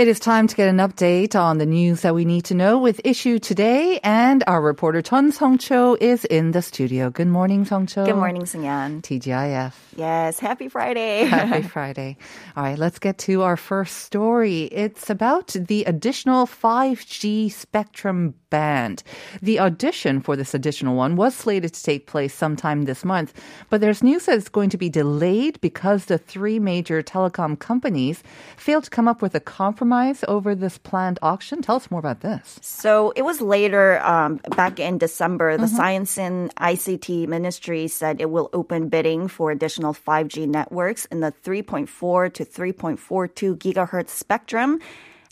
It is time to get an update on the news that we need to know with issue today, and our reporter Chun Song Cho is in the studio. Good morning, Song Cho. Good morning, Sungyan. TGIF. Yes, happy Friday. Happy Friday. All right, let's get to our first story. It's about the additional 5G spectrum band. The audition for this additional one was slated to take place sometime this month, but there's news that it's going to be delayed because the three major telecom companies failed to come up with a compromise over this planned auction. Tell us more about this. So it was later, um, back in December, the Science and ICT Ministry said it will open bidding for additional 5G networks in the 3.4 to 3.42 gigahertz spectrum.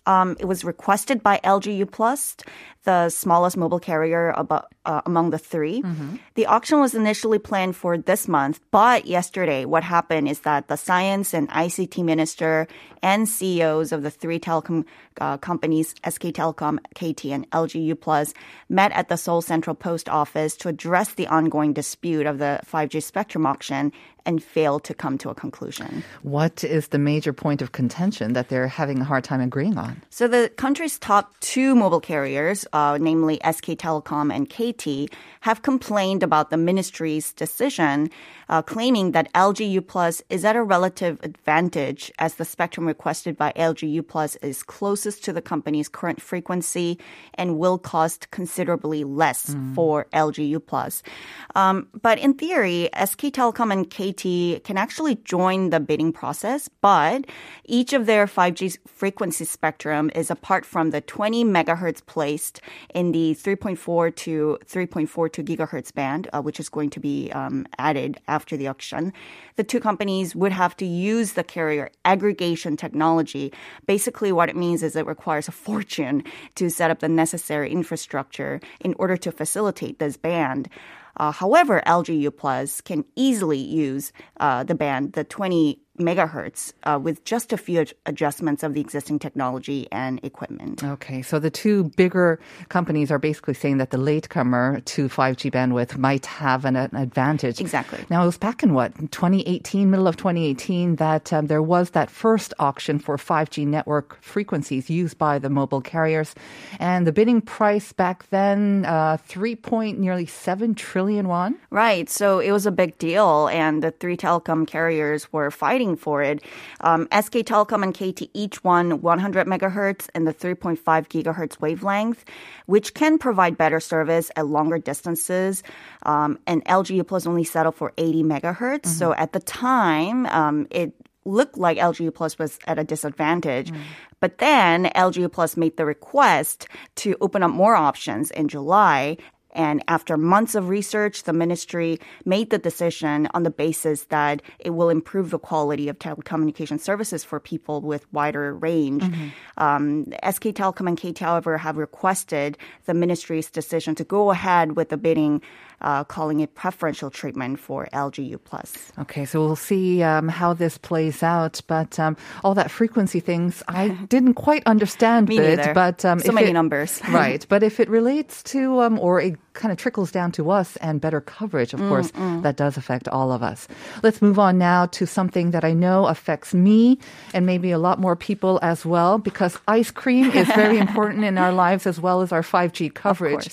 Um, it was requested by LGU Uplus, the smallest mobile carrier uh, among the 3 The auction was initially planned for this month, but yesterday, what happened is that the science and ICT minister and CEOs of the three telecom uh, companies, SK Telecom, KT, and LG Uplus, met at the Seoul Central Post Office to address the ongoing dispute of the 5G spectrum auction and failed to come to a conclusion. What is the major point of contention that they're having a hard time agreeing on? So the country's top two mobile carriers, uh, namely SK Telecom and KT, have complained about the ministry's decision, uh, claiming that LG U Plus is at a relative advantage as the spectrum requested by LG U Plus is closest to the company's current frequency and will cost considerably less for LG U Plus. Um, but in theory, SK Telecom and KT can actually join the bidding process, but each of their 5G frequency spectrum is apart from the 20 megahertz placed in the 3.4 to 3.42 gigahertz band, uh, which is going to be um, added after the auction. The two companies would have to use the carrier aggregation technology. Basically, what it means is it requires a fortune to set up the necessary infrastructure in order to facilitate this band. Uh, however, LG U Plus can easily use uh, the band, the 20 megahertz, uh, with just a few ad- adjustments of the existing technology and equipment. Okay, so the two bigger companies are basically saying that the latecomer to 5G bandwidth might have an, an advantage. Exactly. Now, it was back in what, 2018, middle of 2018, that um, there was that first auction for 5G network frequencies used by the mobile carriers. And the bidding price back then, uh, 3 point nearly 7 trillion won. Right. So it was a big deal, and the three telecom carriers were fighting for it. Um, SK Telecom and KT each won 100 megahertz and the 3.5 gigahertz wavelength, which can provide better service at longer distances. Um, and LG U Plus only settled for 80 megahertz. So at the time, um, it looked like LG U Plus was at a disadvantage. But then LG Plus made the request to open up more options in July. And after months of research, the ministry made the decision on the basis that it will improve the quality of telecommunication services for people with wider range. Um, SK Telecom and KT, however, have requested the ministry's decision to go ahead with the bidding, uh, calling it preferential treatment for LGU Plus. Okay, so we'll see um, how this plays out. But um, all that frequency things, I didn't quite understand Me it. But um, So many it- numbers. right? But if it relates to, um, or it kind of trickles down to us and better coverage, of course, that does affect all of us. Let's move on now to something that I know affects me and maybe a lot more people as well, because ice cream is very important in our lives as well as our 5G coverage.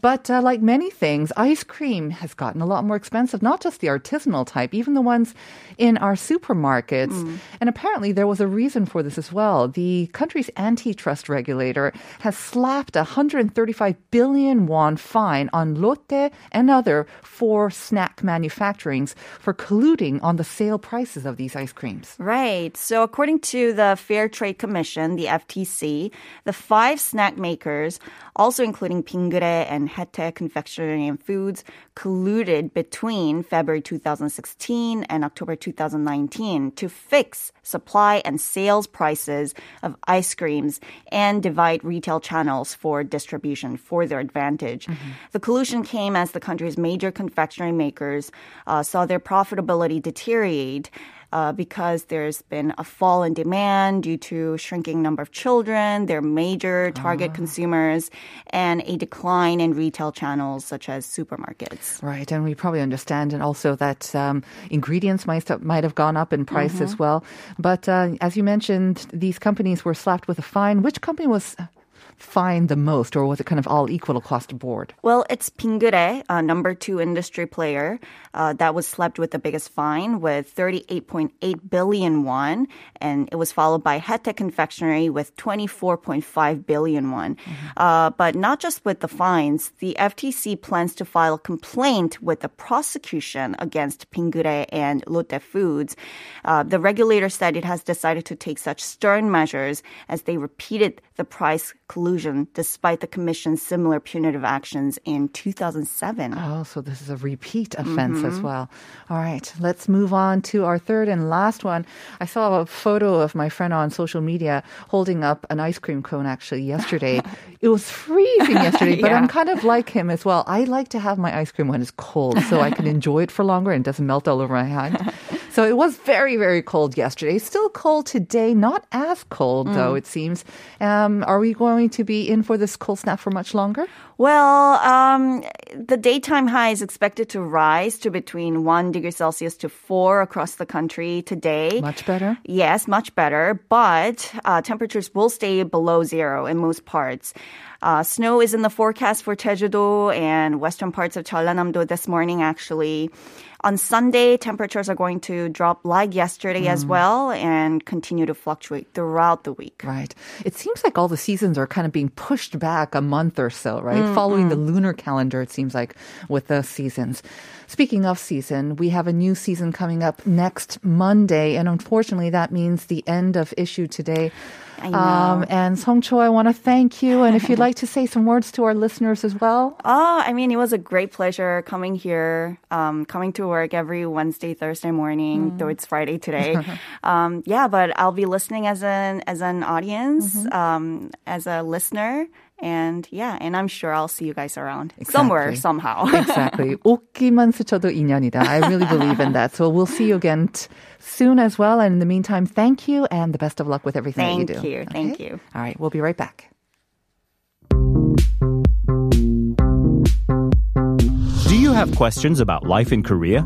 But uh, like many things, ice cream has gotten a lot more expensive, not just the artisanal type, even the ones in our supermarkets. And apparently there was a reason for this as well. The country's antitrust regulator has slapped a 135 billion won fine fine on Lotte and other four snack manufacturings for colluding on the sale prices of these ice creams. Right. So, according to the Fair Trade Commission, the FTC, the five snack makers, also including Binggrae and Haitai Confectionery and Foods, colluded between February 2016 and October 2019 to fix supply and sales prices of ice creams and divide retail channels for distribution for their advantage. Mm-hmm. The collusion came as the country's major confectionery makers uh, saw their profitability deteriorate uh, because there's been a fall in demand due to shrinking number of children, their major target uh. consumers, and a decline in retail channels such as supermarkets. Right, and we probably understand, and also that um, ingredients might might have gone up in price mm-hmm. as well. But uh, as you mentioned, these companies were slapped with a fine. Which company was fined the most, or was it kind of all equal across the board? Well, it's Binggrae, uh, number two industry player, uh, that was slapped with the biggest fine with 38.8 billion won, and it was followed by Haitai Confectionery with 24.5 billion won. Mm-hmm. Uh, but not just with the fines, the FTC plans to file a complaint with the prosecution against Binggrae and Lotte Foods. Uh, the regulator said it has decided to take such stern measures as they repeated the price collusion despite the commission's similar punitive actions in 2007. Oh, so this is a repeat offense mm-hmm. as well. All right, let's move on to our third and last one. I saw a photo of my friend on social media holding up an ice cream cone actually yesterday. it was freezing yesterday, but yeah. I'm kind of like him as well. I like to have my ice cream when it's cold so I can enjoy it for longer and doesn't melt all over my hand. So it was very, very cold yesterday. Still cold today. Not as cold, mm. though, it seems. Um, are we going to be in for this cold snap for much longer? Well, um, the daytime high is expected to rise to between 1 degree Celsius to 4 across the country today. Much better? Yes, much better. But uh, temperatures will stay below zero in most parts. Uh, snow is in the forecast for Jeju-do and western parts of Jeollanam-do this morning, actually. On Sunday, temperatures are going to drop like yesterday mm. as well and continue to fluctuate throughout the week. Right. It seems like all the seasons are kind of being pushed back a month or so, right? Mm, Following mm. the lunar calendar, it seems like, with the seasons. Speaking of season, we have a new season coming up next Monday, and unfortunately, that means the end of issue today. Um, and Song Cho, I want to thank you. And if you'd like to say some words to our listeners as well. Oh, I mean, it was a great pleasure coming here, um, coming to work every Wednesday, Thursday morning, mm. though it's Friday today. um, yeah, but I'll be listening as an as an audience, mm-hmm. um, as a listener. And yeah, and I'm sure I'll see you guys around exactly. somewhere, somehow. exactly. 웃기만 스쳐도 인연이다. I really believe in that. So we'll see you again t- soon as well. And in the meantime, thank you and the best of luck with everything thank that you do. You, Thank okay? you. All right, we'll be right back. Do you have questions about life in Korea?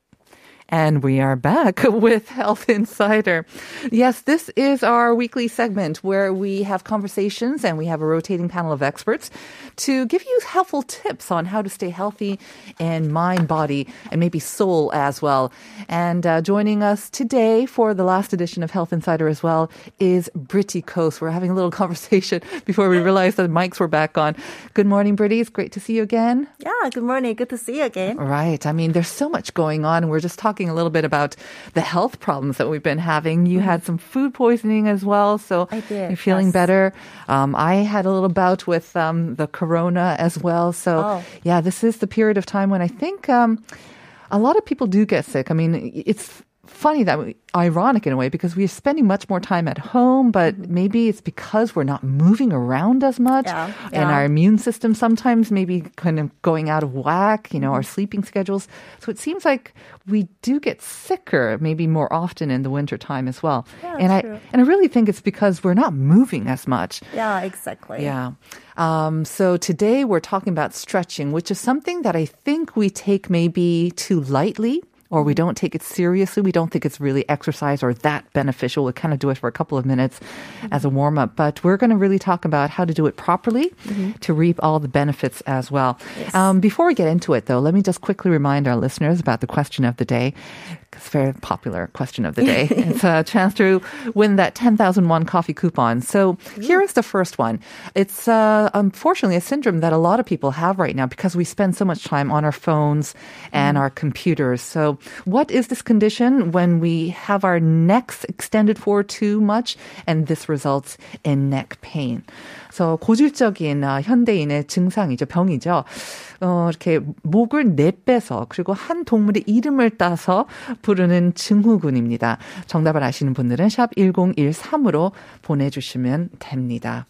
and we are back with Health Insider. Yes, this is our weekly segment where we have conversations and we have a rotating panel of experts to give you helpful tips on how to stay healthy in mind, body, and maybe soul as well. And uh, joining us today for the last edition of Health Insider as well is Britty Coase. We're having a little conversation before we realized that mics were back on. Good morning, Britty. It's great to see you again. Yeah, good morning. Good to see you again. Right. I mean, there's so much going on. We're just talking talking a little bit about the health problems that we've been having. You had some food poisoning as well, so I did, you're feeling yes. better. Um, I had a little bout with um, the corona as well. So, oh. yeah, this is the period of time when I think um, a lot of people do get sick. I mean, it's funny that we, ironic in a way because we're spending much more time at home, but maybe it's because we're not moving around as much, Yeah, and our immune system sometimes maybe kind of going out of whack. You know, our sleeping schedules. So it seems like we do get sicker maybe more often in the winter time as well. Yeah, and I true. and I really think it's because we're not moving as much. Yeah, exactly. Yeah. Um, so today we're talking about stretching, which is something that I think we take maybe too lightly. Or we mm-hmm. don't take it seriously. We don't think it's really exercise or that beneficial. We kind of do it for a couple of minutes as a mm-hmm. warm up. But we're going to really talk about how to do it properly mm-hmm. to reap all the benefits as well. Um, before we get into it, though, let me just quickly remind our listeners about the question of the day. It's a very popular question of the day. it's a chance to win that 10,000 won coffee coupon. So here is the first one. It's uh, unfortunately a syndrome that a lot of people have right now because we spend so much time on our phones and our computers. So what is this condition when we have our necks extended forward too much and this results in neck pain? 그래서 고질적인 아, 현대인의 증상이죠, 병이죠. 어, 이렇게 목을 내빼서 그리고 한 동물의 이름을 따서 부르는 증후군입니다. 정답을 아시는 분들은 샵 1013으로 보내주시면 됩니다.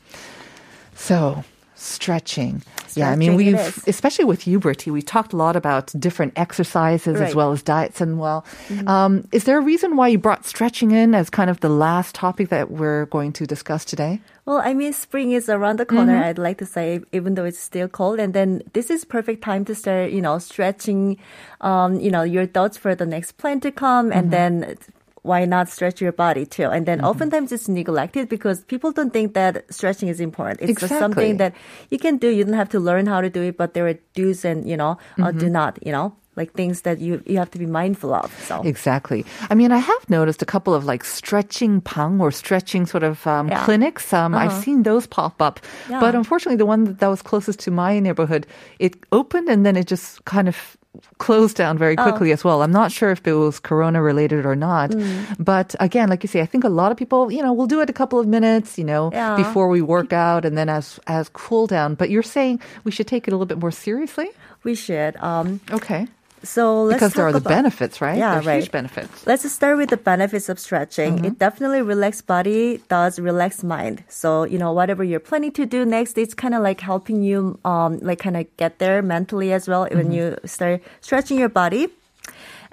So, stretching. yeah, I mean, we've, especially with you, Bertie, we talked a lot about different exercises as Right. Mm-hmm. well as diets and well. Um, is there a reason why you brought stretching in as kind of the last topic that we're going to discuss today? Well, I mean, spring is around the corner. Mm-hmm. I'd like to say, even though it's still cold, and then this is perfect time to start, you know, stretching, um, you know, your thoughts for the next plan to come, Mm-hmm. and then why not stretch your body too? And then oftentimes it's neglected because people don't think that stretching is important. It's just something that you can do. You don't have to learn how to do it, but there are do's and you know, uh, do Mm-hmm. not, you know, like things that you you have to be mindful of. So Exactly. I mean, I have noticed a couple of like stretching pang or stretching sort of um, Yeah. clinics. Um, I've seen those pop up, but unfortunately, the one that, that was closest to my neighborhood, it opened and then it just kind of closed down very Oh. quickly as well. I'm not sure if it was corona related or not, Mm. but again, like you say, I think a lot of people, you know, we'll do it a couple of minutes, you know, Yeah. before we work out and then as as cool down. But you're saying we should take it a little bit more seriously? we should. Um, Okay. So let's Because there are the about- benefits, right? Yeah, right. huge benefits. Let's start with the benefits of stretching. It definitely relax body, does relax mind. So, you know, whatever you're planning to do next, it's kind of like helping you, um, like kind of get there mentally as well when you start stretching your body.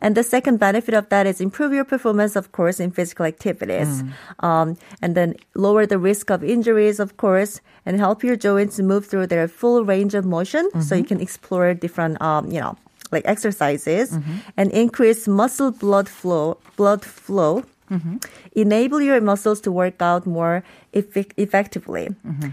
And the second benefit of that is improve your performance, of course, in physical activities. Um, and then lower the risk of injuries, of course, and help your joints move through their full range of motion so you can explore different, um, you know, like exercises mm-hmm. and increase muscle blood flow, blood flow. Mm-hmm. Enable your muscles to work out more effectively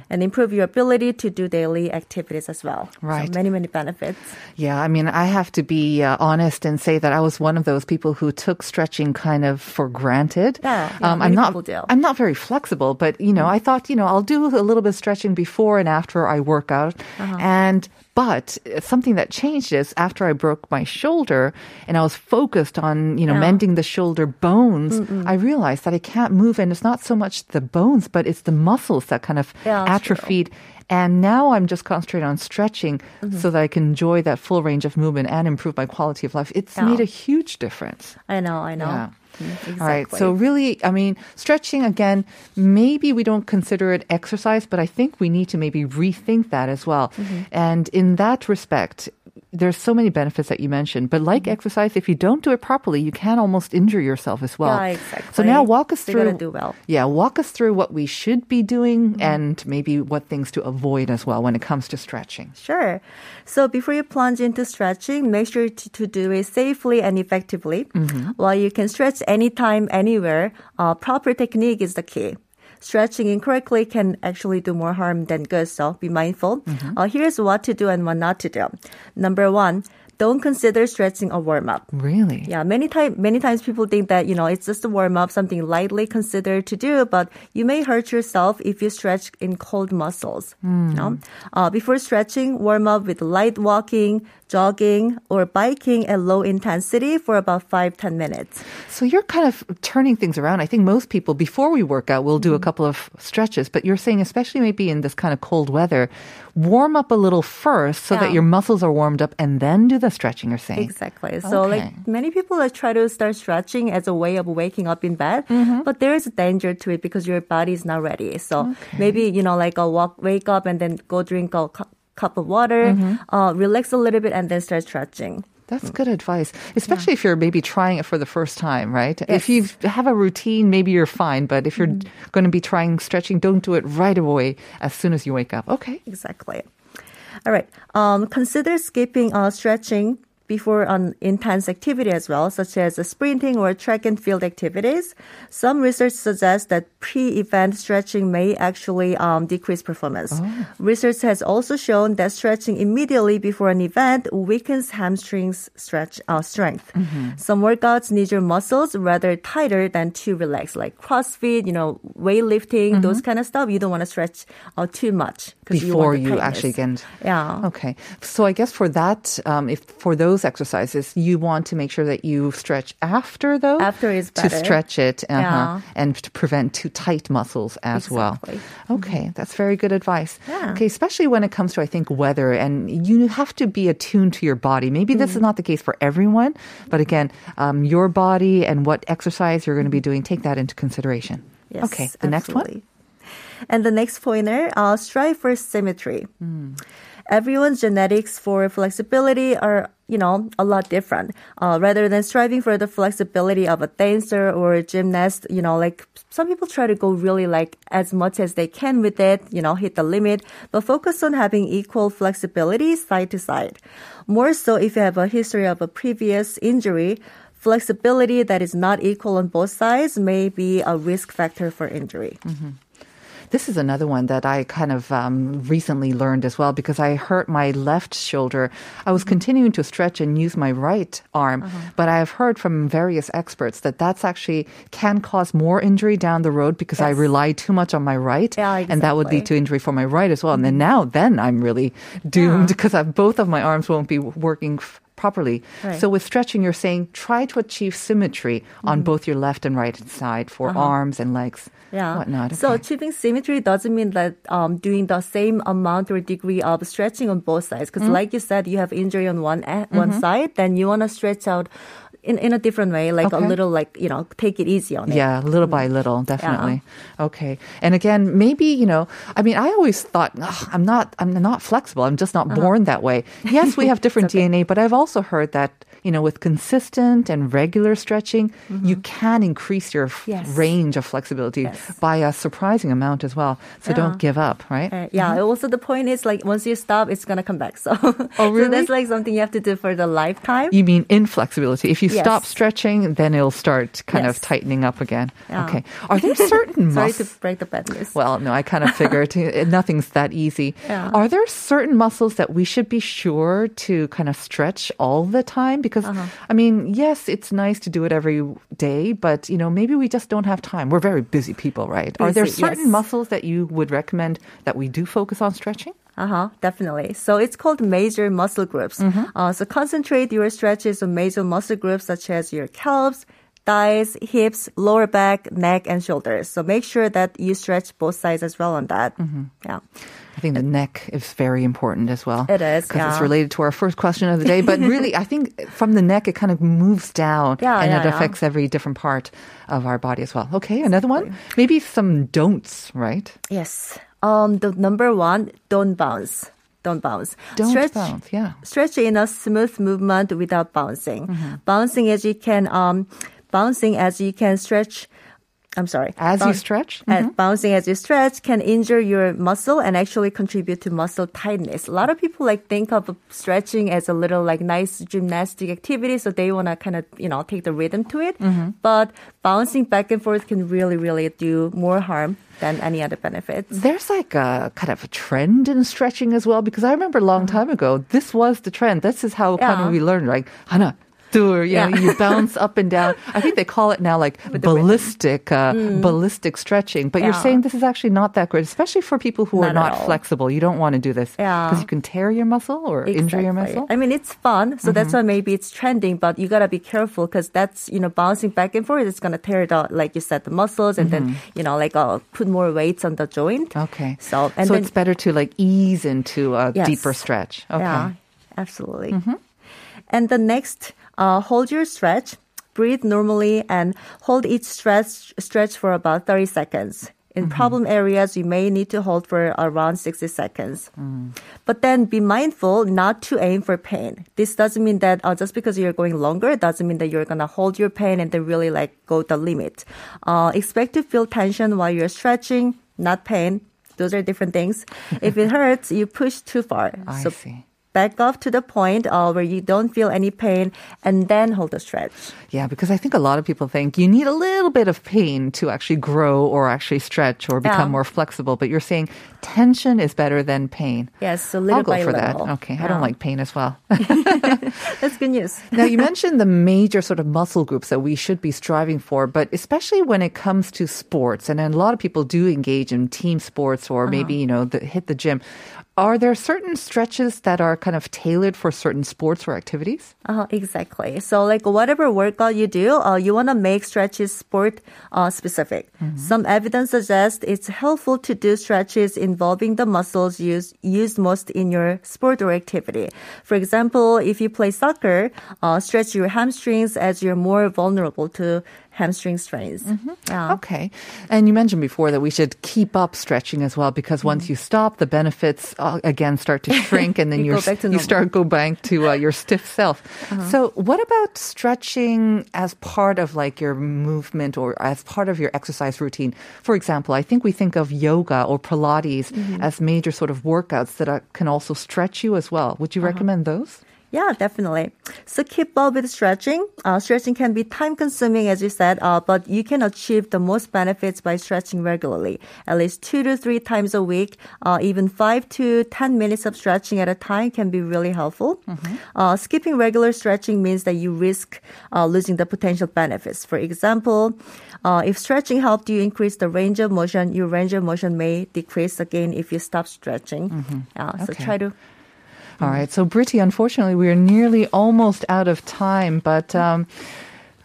and improve your ability to do daily activities as well. So Right. many, many benefits. Yeah, I mean, I have to be uh, honest and say that I was one of those people who took stretching kind of for granted. Yeah, yeah, um, I'm not. I'm not very flexible, but you know, I thought, you know, I'll do a little bit of stretching before and after I work out, Uh-huh. and. But something that changed is after I broke my shoulder and I was focused on, you know, Yeah. mending the shoulder bones, I realized that I can't move and it's not so much the bones, but it's the muscles that kind of Yeah, that's true. atrophied. And now I'm just concentrating on stretching Mm-hmm. so that I can enjoy that full range of movement and improve my quality of life. It's Yeah. made a huge difference. I know, I know. Yeah. Mm, All right. So really, I mean, stretching again, maybe we don't consider it exercise, but I think we need to maybe rethink that as well. Mm-hmm. And in that respect, there's so many benefits that you mentioned, but like Mm-hmm. exercise, if you don't do it properly, you can almost injure yourself as well. Yeah, exactly. So now walk us through. do well. Yeah, walk us through what we should be doing Mm-hmm. and maybe what things to avoid as well when it comes to stretching. Sure. So before you plunge into stretching, make sure to, to do it safely and effectively. While you can stretch anytime, anywhere, uh, proper technique is the key. Stretching incorrectly can actually do more harm than good, so be mindful. Uh, here's what to do and what not to do. Number one, don't consider stretching a warm up. Really? Yeah, many time many times people think that you know it's just a warm up, something lightly considered to do, but you may hurt yourself if you stretch in cold muscles. You know? uh, before stretching, warm up with light walking, jogging, or biking at low intensity for about five ten minutes. So you're kind of turning things around. I think most people, before we work out, will do a couple of stretches, but you're saying, especially maybe in this kind of cold weather, warm up a little first so that your muscles are warmed up and then do the stretching, you're saying. Exactly. So Okay. like many people like try to start stretching as a way of waking up in bed, Mm-hmm. but there is a danger to it because your body is not ready. So maybe you know like a walk, wake up and then go drink a cu- cup of water, Mm-hmm. uh, relax a little bit, and then start stretching. That's good advice, especially if you're maybe trying it for the first time, right? If you have a routine, maybe you're fine, but if you're going to be trying stretching, don't do it right away as soon as you wake up. Okay. Exactly. All right. Um, consider skipping uh, stretching before an intense activity as well, such as sprinting or track and field activities. Some research suggests that pre-event stretching may actually um, decrease performance. Research has also shown that stretching immediately before an event weakens hamstrings stretch uh, strength. Some workouts need your muscles rather tighter than too relaxed, like CrossFit, you know, weightlifting, those kind of stuff. You don't want to stretch uh, too much 'cause you Before you, actually get. Yeah. Okay. So I guess for that, um, if for those exercises, you want to make sure that you stretch after those. After is To stretch it uh-huh, Yeah. and to prevent too tight muscles as Exactly. well. Okay. That's very good advice. Yeah. Okay. Especially when it comes to, I think, weather and you have to be attuned to your body. Maybe this is Mm-hmm. not the case for everyone, but again, um, your body and what exercise you're going to be doing, take that into consideration. Yes, okay. The next one. And the next pointer, uh, strive for symmetry. Everyone's genetics for flexibility are, you know, a lot different. Uh, rather than striving for the flexibility of a dancer or a gymnast, you know, like some people try to go really like as much as they can with it, you know, hit the limit, but focus on having equal flexibility side to side. More so if you have a history of a previous injury, flexibility that is not equal on both sides may be a risk factor for injury. This is another one that I kind of um, recently learned as well because I hurt my left shoulder. I was continuing to stretch and use my right arm, Uh-huh. but I have heard from various experts that that's actually can cause more injury down the road because I rely too much on my right, Yeah, and that would lead to injury for my right as well. And then now, then I'm really doomed because both of my arms won't be working. F- Properly. Right. So, with stretching, you're saying try to achieve symmetry on Mm-hmm. both your left and right side for arms and legs, Uh-huh. Yeah. whatnot. So achieving symmetry doesn't mean that um, doing the same amount or degree of stretching on both sides. Mm-hmm. Because like you said, you have injury on one one side, then you want to stretch out in, in a different way, like a little, like you know, take it easy on it. Yeah, little by mm. little, definitely. Okay. And again, maybe, you know, I mean, I always thought, I'm not, I'm not flexible. I'm just not uh-huh. born that way. Yes, we have different DNA, but I've also heard that, you know, with consistent and regular stretching, you can increase your f- Yes. range of flexibility Yes. by a surprising amount as well. So don't give up, right? Uh, yeah. Also, the point is like once you stop, it's gonna come back. So, Oh, so that's like something you have to do for the lifetime. You mean inflexibility. If you stop stretching, then it'll start kind of tightening up again. Yeah. Okay. Are there certain Sorry muscles? to break the bad news. Well, no, I kind of figured nothing's that easy. Yeah. Are there certain muscles that we should be sure to kind of stretch all the time? Because, Uh-huh. I mean, yes, it's nice to do it every day, but, you know, maybe we just don't have time. We're very busy people, right? Are there certain yes. muscles that you would recommend that we do focus on stretching? Uh huh, definitely. So it's called major muscle groups. Uh, so concentrate your stretches on major muscle groups such as your calves, thighs, hips, lower back, neck, and shoulders. So make sure that you stretch both sides as well on that. Yeah. I think the neck is very important as well. It is, Because it's related to our first question of the day. But really, I think from the neck, it kind of moves down Yeah, and it yeah, yeah. affects every different part of our body as well. Okay, another one? Maybe some don'ts, right? Yes. Um, the number one, don't bounce. Don't bounce. Don't stretch, bounce, yeah. Stretch in a smooth movement without bouncing. Mm-hmm. Bouncing as you can, um, bouncing as you can stretch. I'm sorry. As you stretch? uh, bouncing as you stretch can injure your muscle and actually contribute to muscle tightness. A lot of people like think of stretching as a little like nice gymnastic activity, so they want to kind of you know take the rhythm to it. But bouncing back and forth can really, really do more harm than any other benefits. There's like a kind of a trend in stretching as well, because I remember a long time ago, this was the trend. This is how kind of we learned, like, 하 나, dur, you Yeah. you bounce up and down. I think they call it now like ballistic, uh, ballistic stretching. But you're Mm. Saying this is actually not that great, especially for people who are Not at not flexible. You don't want to do this Yeah. because you can tear your muscle or injure your muscle. I mean, it's fun, so that's why maybe it's trending. But you gotta be careful because that's you know bouncing back and forth. It's gonna tear the like you said the muscles, and then you know like uh, put more weights on the joint. Okay. So and so then it's better to like ease into a Yes. deeper stretch. Okay. Yeah, absolutely. And the next, uh, hold your stretch, breathe normally, and hold each stretch stretch for about 30 seconds. In problem areas, you may need to hold for around 60 seconds. But then be mindful not to aim for pain. This doesn't mean that uh, just because you're going longer, it doesn't mean that you're going to hold your pain and then really like go the limit. Uh, expect to feel tension while you're stretching, not pain. Those are different things. if it hurts, you push too far. I so see. Back off to the point uh, where you don't feel any pain and then hold the stretch. Yeah, because I think a lot of people think you need a little bit of pain to actually grow or actually stretch or become Yeah. more flexible. But you're saying tension is better than pain. Yes, so little I'll go by for little. that. Okay, I don't like pain as well. That's good news. now, you mentioned the major sort of muscle groups that we should be striving for, but especially when it comes to sports, and then a lot of people do engage in team sports or maybe, you know, the, hit the gym. Are there certain stretches that are kind of tailored for certain sports or activities? Uh, exactly. So, like whatever workout you do, uh, you want to make stretches sport uh, specific. Some evidence suggests it's helpful to do stretches involving the muscles used used most in your sport or activity. For example, if you play soccer, uh, stretch your hamstrings as you're more vulnerable to hamstring strains. Mm-hmm. Yeah. Okay. And you mentioned before that we should keep up stretching as well because once mm. you stop, the benefits uh, again start to shrink and then You you're, go to you start go back to uh, your stiff self. Uh-huh. So what about stretching as part of like your movement or as part of your exercise routine? For example, I think we think of yoga or Pilates mm-hmm. as major sort of workouts that are, can also stretch you as well. Would you uh-huh. recommend those? Yeah, definitely. So keep up with stretching. Uh, stretching can be time consuming, as you said, uh, but you can achieve the most benefits by stretching regularly, at least two to three times a week. Uh, even five to 10 minutes of stretching at a time can be really helpful. Uh, skipping regular stretching means that you risk uh, losing the potential benefits. For example, uh, if stretching helped you increase the range of motion, your range of motion may decrease again if you stop stretching. Uh, so Okay. try to All right. So, Britty, unfortunately, we are nearly almost out of time. But um,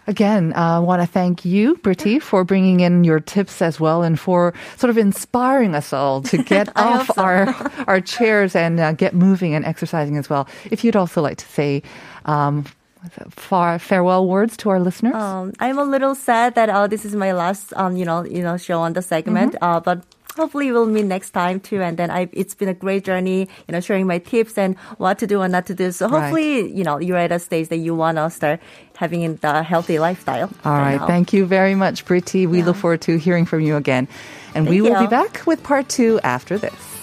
again, uh, I want to thank you, Britty, for bringing in your tips as well and for sort of inspiring us all to get off so. our, our chairs and uh, get moving and exercising as well. If you'd also like to say, um, far farewell words to our listeners. Um, I'm a little sad that uh, this is my last, um, you know, you know, show on the segment. Mm-hmm. Uh, but hopefully we'll meet next time too. And then I, it's been a great journey, you know, sharing my tips and what to do and not to do. So Right. hopefully, you know, you're at a stage that you want to start having in the healthy lifestyle. All right. now. Thank you very much, Britty. We look forward to hearing from you again. And we Thank will be back with part two after this.